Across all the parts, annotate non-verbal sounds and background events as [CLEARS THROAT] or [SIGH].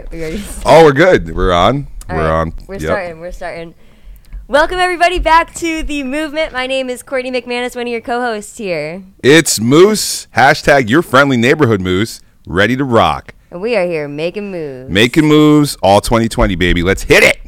right, we. Oh, we're good. We're on. All we're right, on. We're Yep. starting. We're starting. Welcome everybody back to the movement. My name is Courtney McManus, one of your co-hosts here, It's Moose. Hashtag your friendly neighborhood Moose. Ready to rock. and we are here making moves. Making moves all 2020, baby. Let's hit it.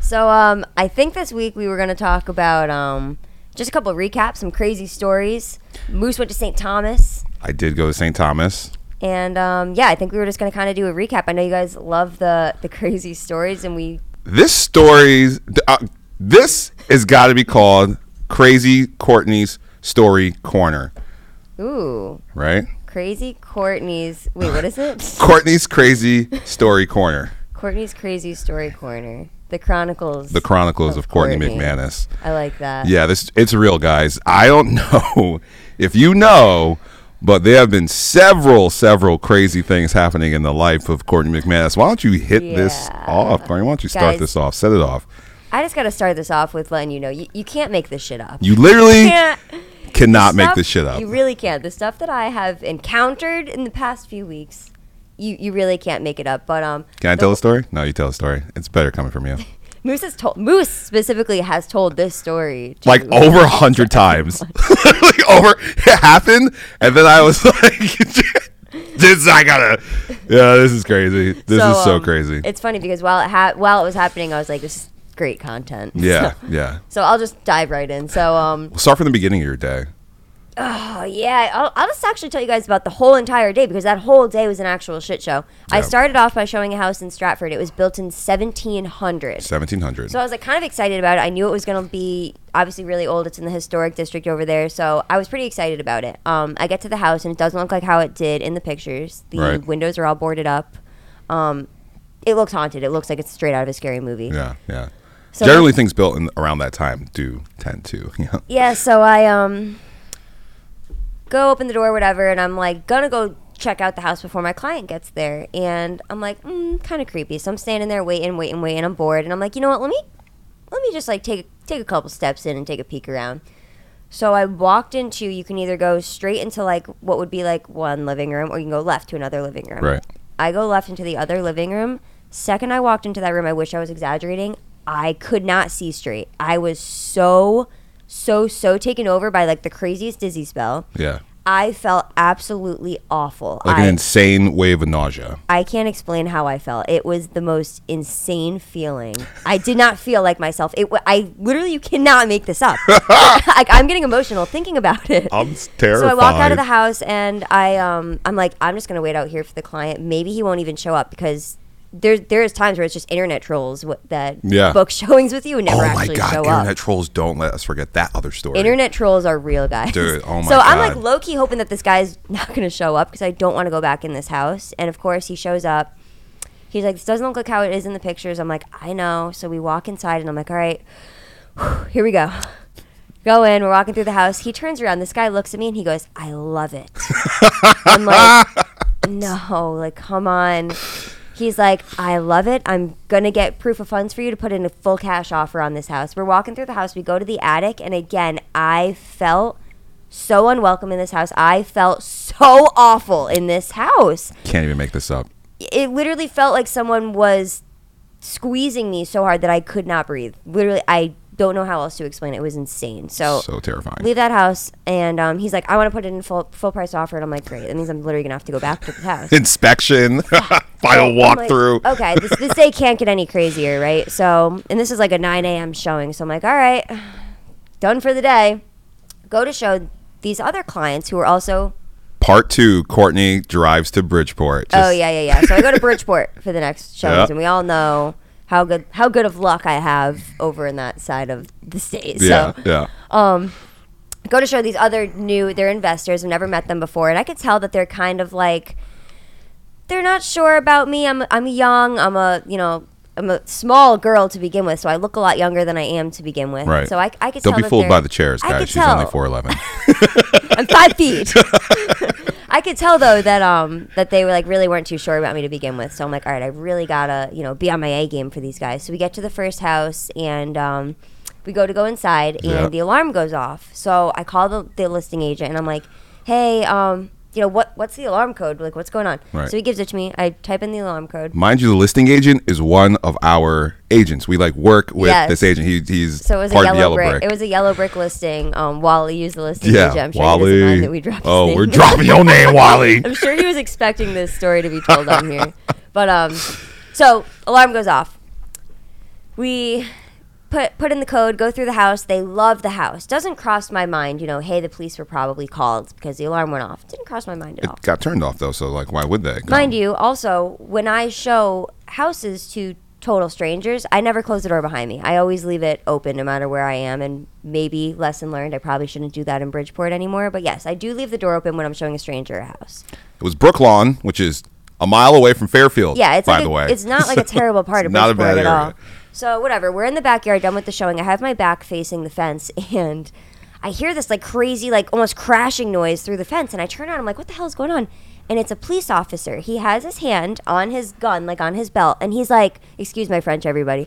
So, um, I think this week we were going to talk about um, just a couple of recaps, some crazy stories. Moose went to St. Thomas, I did go to St. Thomas. And um, yeah, I think we were just going to kind of do a recap. I know you guys love the the [LAUGHS] crazy stories, and we This story's uh, this has got to be called Crazy Courtney's Story Corner, ooh right? crazy Courtney's. Wait, what is it? [LAUGHS] Courtney's Crazy Story Corner. Courtney's crazy story corner. The Chronicles. The Chronicles of, Courtney, Courtney. McManus. I like that. Yeah, this it's real, guys. I don't [LAUGHS] know if you know, but there have been several, several crazy things happening in the life of Courtney McManus. Why don't you hit this off? Barney? Why don't you start Guys. this off? Set it off. I just got to start this off with letting you know you, you can't make this shit up. You literally [LAUGHS] can't. cannot make this shit up. You really can't. The stuff that I have encountered in the past few weeks, you, you really can't make it up. But um, Can I the- tell a story? No, you tell a story. It's better coming from you. [LAUGHS] Moose has told Moose specifically has told this story to- Like over a hundred times. [LAUGHS] [LAUGHS] over it happened, and then I was [LAUGHS] like, "This I gotta." Yeah, this is crazy. This is so um, crazy. It's funny because while it ha- while it was happening, I was like, this is great content. Yeah, [LAUGHS] So, yeah. so I'll just dive right in. So um, We'll start from the beginning of your day. Oh yeah, I'll, I'll just actually tell you guys about the whole entire day because that whole day was an actual shit show. I started off by showing a house in Stratford. It was built in 1700. Seventeen hundred. So I was like kind of excited about it. I knew it was going to be obviously really old. It's in the historic district over there, so I was pretty excited about it. Um, I get to the house and it doesn't look like how it did in the pictures. The Right. windows are all boarded up. Um, it looks haunted. It looks like it's straight out of a scary movie. Yeah, yeah. So Generally, things built in around that time do tend to. [LAUGHS] Yeah. Yeah, so I um go open the door, whatever, and I'm like gonna go check out the house before my client gets there, and I'm like, mm, kind of creepy. So I'm standing there waiting, waiting, waiting. I'm bored, and I'm like, you know what? Let me let me just like take take a couple steps in and take a peek around. So I walked into. You can either go straight into like what would be like one living room, or you can go left to another living room. Right. I go left into the other living room. Second I walked into that room, I wish I was exaggerating. I could not see straight. I was so, so, so taken over by like the craziest dizzy spell. Yeah. I felt absolutely awful. Like I, an insane wave of nausea. I can't explain how I felt. It was the most insane feeling. I did not feel like myself. It. I literally, you cannot make this up. [LAUGHS] like I'm getting emotional thinking about it. I'm terrified. [LAUGHS] So I walk out of the house and I um I'm like I'm just gonna wait out here for the client. Maybe he won't even show up because there there's times where it's just internet trolls w- that Yeah. book showings with you and never Oh my actually god! show Internet up. trolls don't let us forget that other story. Internet trolls are real guys. Dude, oh my so I'm like God. low key hoping that this guy's [LAUGHS] not gonna show up because I don't want to go back in this house. And of course he shows up. He's like, this doesn't look like how it is in the pictures. I'm like, I know. So we walk inside and I'm like, all right, [SIGHS] here we go. Go in. We're walking through the house. He turns around. This guy looks at me and he goes, I love it. [LAUGHS] I'm like, no, like, come on. He's like, I love it. I'm going to get proof of funds for you to put in a full cash offer on this house. We're walking through the house. We go to the attic. And again, I felt so unwelcome in this house. I felt so awful in this house Can't even make this up. it literally felt like someone was squeezing me so hard that I could not breathe. Literally, I don't know how else to explain it. It was insane. So, So terrifying. leave that house, and um, he's like, I want to put it in full full price offer, and I'm like, great. That means I'm literally gonna have to go back to the [LAUGHS] house. Inspection, final So I'm like, walkthrough. okay, this, this day can't get any crazier, right? So, and this is like a 9 a.m. showing. So I'm like, all right, done for the day. Go to show these other clients who are also Part two: Courtney drives to Bridgeport. oh yeah, yeah, yeah. So I go to Bridgeport for the next showings, Yeah. and we all know how good how good of luck I have over in that side of the state. yeah, So yeah. um, go to show these other new they're investors. I've never met them before, and I could tell that they're kind of like they're not sure about me. I'm I'm young. I'm a you know I'm a small girl to begin with, so I look a lot younger than I am to begin with. Right. So I I could Don't tell be fooled by the chairs, I guys. She's only tell. four eleven. [LAUGHS] I'm five feet. [LAUGHS] I could tell though that um that they were like really weren't too sure about me to begin with. So I'm like, all right, I really gotta you know be on my A game for these guys. So we get to the first house and um we go to go inside and Yeah. the alarm goes off. So I call the, the listing agent and I'm like, hey um you know, what what's the alarm code? Like, what's going on? Right. So he gives it to me. I type in the alarm code. Mind you, the listing agent is one of our agents. We like work with Yes. this agent. He, he's So it was part a yellow, yellow brick. brick. It was a yellow brick listing. Um, Wally used the listing yeah, agent. I'm sure Wally. that we dropped oh, we're dropping your name, [LAUGHS] Wally. I'm sure he was expecting this story to be told on here. But um, so alarm goes off. We put put in the code, go through the house. They love the house. Doesn't cross my mind, you know. Hey, the police were probably called because the alarm went off. Didn't cross my mind at all. It got turned off though, so like, why would they? Mind you, also when I show houses to total strangers, I never close the door behind me. I always leave it open no matter where I am. And maybe lesson learned, I probably shouldn't do that in Bridgeport anymore. But yes, I do leave the door open when I'm showing a stranger a house. It was Brooklawn, which is a mile away from Fairfield. Yeah, it's by like the a- way, it's not like a [LAUGHS] terrible part of It's not a Bridgeport bad at all. So whatever, we're in the backyard, done with the showing. I have my back facing the fence, [LAUGHS] and I hear this like crazy, like almost crashing noise through the fence, and I turn around. I'm like, "What the hell is going on?" And it's a police officer. He has his hand on his gun, like on his belt, and he's like, "Excuse my French, everybody."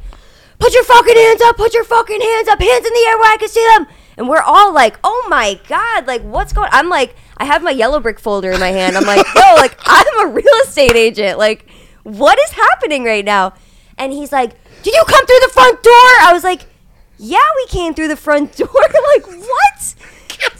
Put your fucking hands up! Put your fucking hands up! Hands in the air where I can see them! And we're all like, "Oh my god! Like, what's going?" I'm like, I have my yellow brick folder in my hand. I'm like, "Yo, like, I'm a real estate agent. Like, what is happening right now?" And he's like, "Did you come through the front door?" I was like, "Yeah, we came through the front door." [LAUGHS] like, what?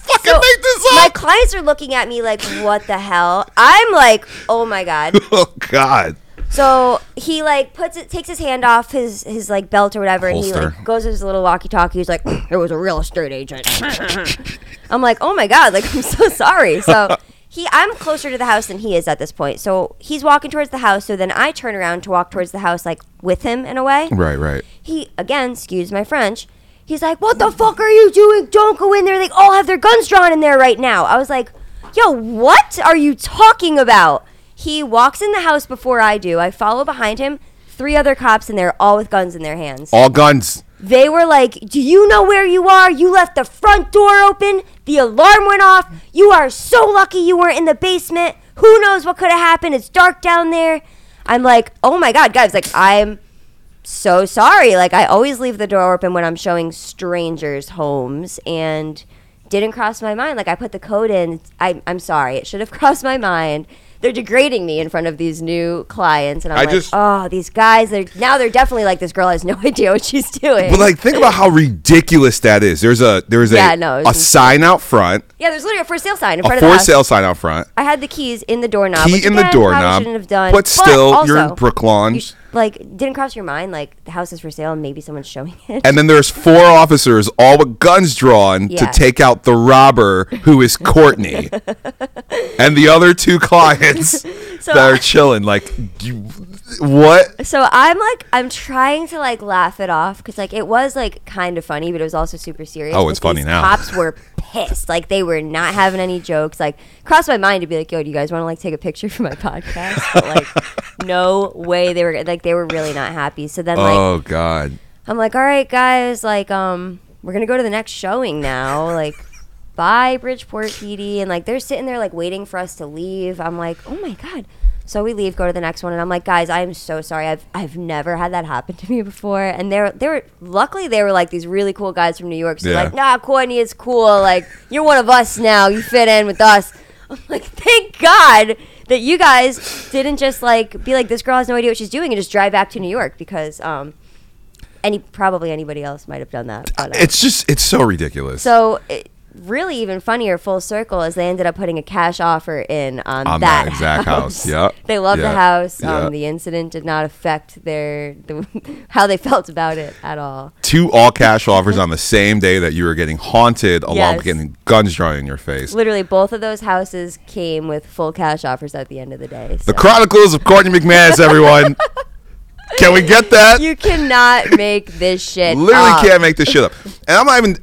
fucking So, make this My clients are looking at me like, "What the hell?" I'm like, "Oh my god." [LAUGHS] oh God. So he like puts it, takes his hand off his his like belt or whatever, and he Holster. like goes to his little walkie-talkie. He's like, [CLEARS THROAT] "It was a real estate agent." [LAUGHS] I'm like, "Oh my god!" Like I'm so sorry. So he, I'm closer to the house than he is at this point. So he's walking towards the house. So then I turn around to walk towards the house, like with him in a way. Right, right. He again, excuse my French. He's like, "What the fuck are you doing? Don't go in there. They all have their guns drawn in there right now." I was like, "Yo, what are you talking about?" He walks in the house before I do. I follow behind him. Three other cops in there, all with guns in their hands. All guns. They were like, "Do you know where you are? You left the front door open. The alarm went off. You are so lucky you weren't in the basement. Who knows what could have happened? It's dark down there." I'm like, "Oh my god, guys! Like, I'm so sorry. Like, I always leave the door open when I'm showing strangers homes, and didn't cross my mind. Like, I put the code in. I, I'm sorry. It should have [LAUGHS] crossed my mind." They're degrading me in front of these new clients, and I'm I like, just- "Oh, these guys! They're now they're definitely like this girl has no [LAUGHS] idea what she's doing." But like, think about how ridiculous that is. There's a there's Yeah, a no, a sign out front, Yeah, there's literally a for sale sign in a front of the for house. sale sign out front. I had the keys in the doorknob. Key which in the again, probably doorknob, Shouldn't have done. but still, you're in also, Brooklawn. you sh- like, didn't cross your mind like the house is for sale and maybe someone's showing it. And then there's four [LAUGHS] officers, all with guns drawn, to take out the robber, who is Courtney, [LAUGHS] and the other two clients [LAUGHS] So- that are chilling. Like, you, what? so I'm like, I'm trying to like laugh it off because like it was like kind of funny, but it was also super serious. Oh, it's funny now. Cops were pissed. Like they were not having any jokes. Like crossed my mind to be like, yo, do you guys want to like take a picture for my podcast? But like, [LAUGHS] no way. They were like, they were really not happy. So then like. oh God! I'm like, all right, guys, like, um, we're gonna go to the next showing now. Like, bye, Bridgeport PD. And like, they're sitting there like waiting for us to leave. I'm like, oh my god. So we leave, go to the next one, and I'm like, guys, I am so sorry. I've I've never had that happen to me before. And they're they were luckily they were like these really cool guys from New York. So Yeah. like, nah, Courtney, it's cool. Like, you're one of us now. You fit in with us. I'm like, thank God that you guys didn't just like be like, this girl has no idea what she's doing and just drive back to New York because um any probably anybody else might have done that. But, It's just it's so ridiculous. so it, really even funnier full circle is they ended up putting a cash offer in on, On that, that exact house. Yep. [LAUGHS] they love the house. Um. The incident did not affect their the, [LAUGHS] how they felt about it at all. Two all cash offers on the same day that you were getting haunted, along Yes. with getting guns drawn in your face. Literally, both of those houses came with full cash offers at the end of the day. The. Chronicles of Courtney McManus, everyone. [LAUGHS] Can we get that? you cannot make this shit. Literally up. can't make this shit up. And I'm not even.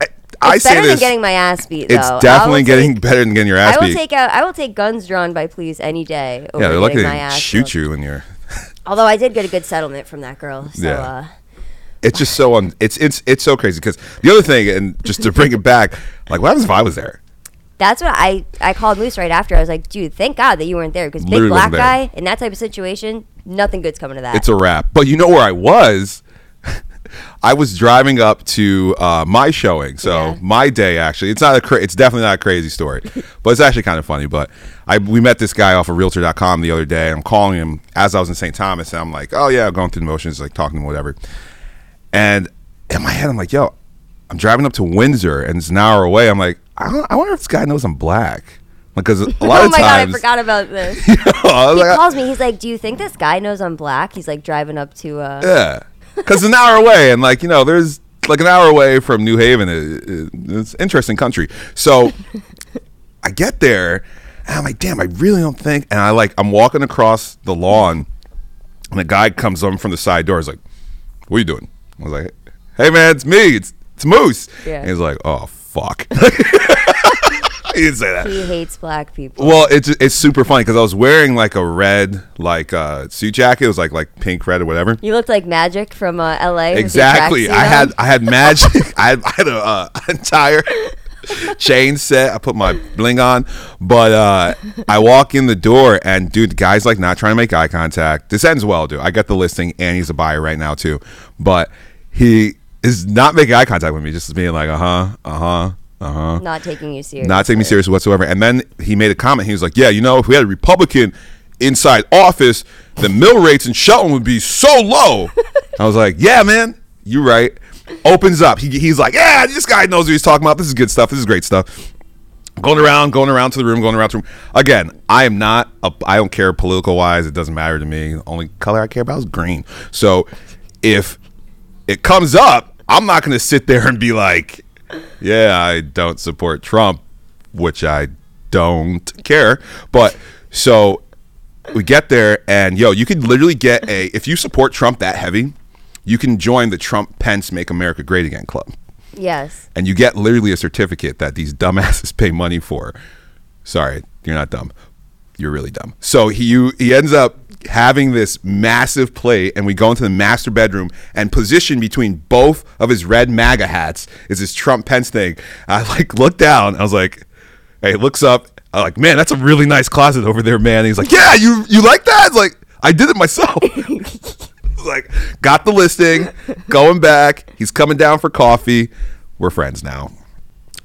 I It's say better this. than getting my ass beat. Though. it's definitely will getting take- better than getting your ass I will beat. take out. I will take guns drawn by police any day. Over yeah, they're lucky they my didn't ass shoot whooped. you when you're. [LAUGHS] Although I did get a good settlement from that girl. So Yeah. uh, It's just so un. It's it's it's so crazy because the other thing, and just to bring it back, like what happens if I was there? that's what I I called Moose right after. I was like, dude, thank God that you weren't there because big black guy in that type of situation, nothing good's coming to that. It's a wrap. But you know where I was? I was driving up to uh, my showing, so Yeah. my day actually. It's not a cra- it's definitely not a crazy story, but it's actually kind of funny. But I we met this guy off of Realtor.com the other day. I'm calling him as I was in St. Thomas, and I'm like, oh yeah, going through the motions, like talking to him, whatever. And in my head, I'm like, yo, I'm driving up to Windsor, and it's an hour away. I'm like, I, I wonder if this guy knows I'm black, because a [LAUGHS] lot oh of my god, I times, forgot about [LAUGHS] this. I was he like, calls me. He's like, "Do you think this guy knows I'm black?" He's like driving up to. uh Yeah, because an hour away, and like you know, there's like an hour away from New Haven. It, it- it's interesting country. So I get there, and I'm like, damn, I really don't think. And I like, I'm walking across the lawn, and a guy comes on from the side door. He's like, "What are you doing?" I was like, "Hey man, it's me. It's it's Moose." Yeah. And he's like, "Oh fuck." [LAUGHS] [LAUGHS] he didn't say that. He hates black people. Well, it's it's super funny because I was wearing like a red like uh, suit jacket. It was like like pink, red, or whatever. You looked like Magic from uh, L.A. Exactly. I had. I had [LAUGHS] magic. I had, I had a uh, [LAUGHS] entire chain set. I put my bling on, but uh, I walk in the door and dude, the guy's like not trying to make eye contact. This ends well, dude. I got the listing and he's a buyer right now too, but he is not making eye contact with me. Just being like, uh huh, uh huh, uh huh not taking you serious, not taking me serious whatsoever. And then he made a comment. He was like, "Yeah, you know, if we had a Republican inside office, the mill rates in Shelton would be so low." [LAUGHS] I was like, "Yeah, man, you're right." Opens up. He, he's like, "Yeah, this guy knows what he's talking about. This is good stuff. This is great stuff." Going around, going around to the room, going around to the room. Again, I am not. A, I don't care political wise. It doesn't matter to me. The only color I care about is green. So, if it comes up, I'm not going to sit there and be like, yeah, I don't support Trump, which I don't care. But so we get there, and yo, you could literally get a, if you support Trump that heavy, you can join the Trump Pence Make America Great Again Club. Yes. And you get literally a certificate that these dumbasses [LAUGHS] pay money for. Sorry, you're not dumb. You're really dumb. So he you, he ends up having this massive plate, and we go into the master bedroom and position between both of his red MAGA hats is this Trump Pence thing. I like look down. I was like, hey, looks up. I'm like, man, that's a really nice closet over there, man. And he's like, yeah, you you like that? It's like I did it myself. [LAUGHS] like got the listing, going back. He's coming down for coffee. We're friends now.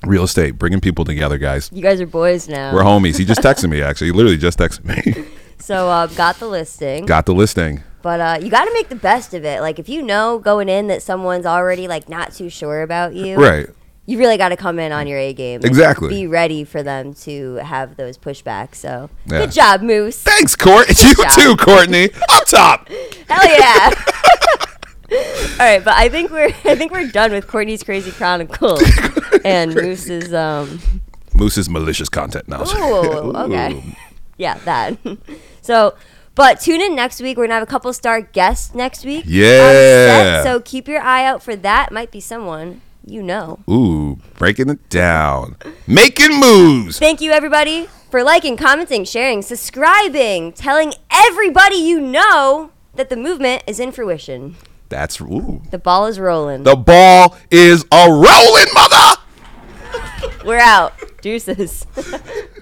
Real estate, bringing people together, guys. You guys are boys now. We're homies. He just texted me. Actually, he literally just texted me. [LAUGHS] so uh, got the listing. got the listing. But uh, you got to make the best of it. Like if you know going in that someone's already like not too sure about you, Right. You really got to come in on your A game. and Exactly. Be ready for them to have those pushbacks. So Yeah. good job, Moose. Thanks, Court. [LAUGHS] You job. too, Courtney. Up top. [LAUGHS] Hell yeah. [LAUGHS] All right, but I think we're I think we're done with Courtney's Crazy Chronicles and Moose's um Moose's malicious content now. Ooh, okay. Yeah, that. So, but tune in next week. We're gonna have a couple star guests next week. Yeah. so keep your eye out for that. Might be someone you know. Ooh, breaking it down. Making moves. Thank you, everybody, for liking, commenting, sharing, subscribing, telling everybody you know that the movement is in fruition. That's ooh. The ball is rolling. The ball is a rolling, mother. We're out. Deuces. [LAUGHS]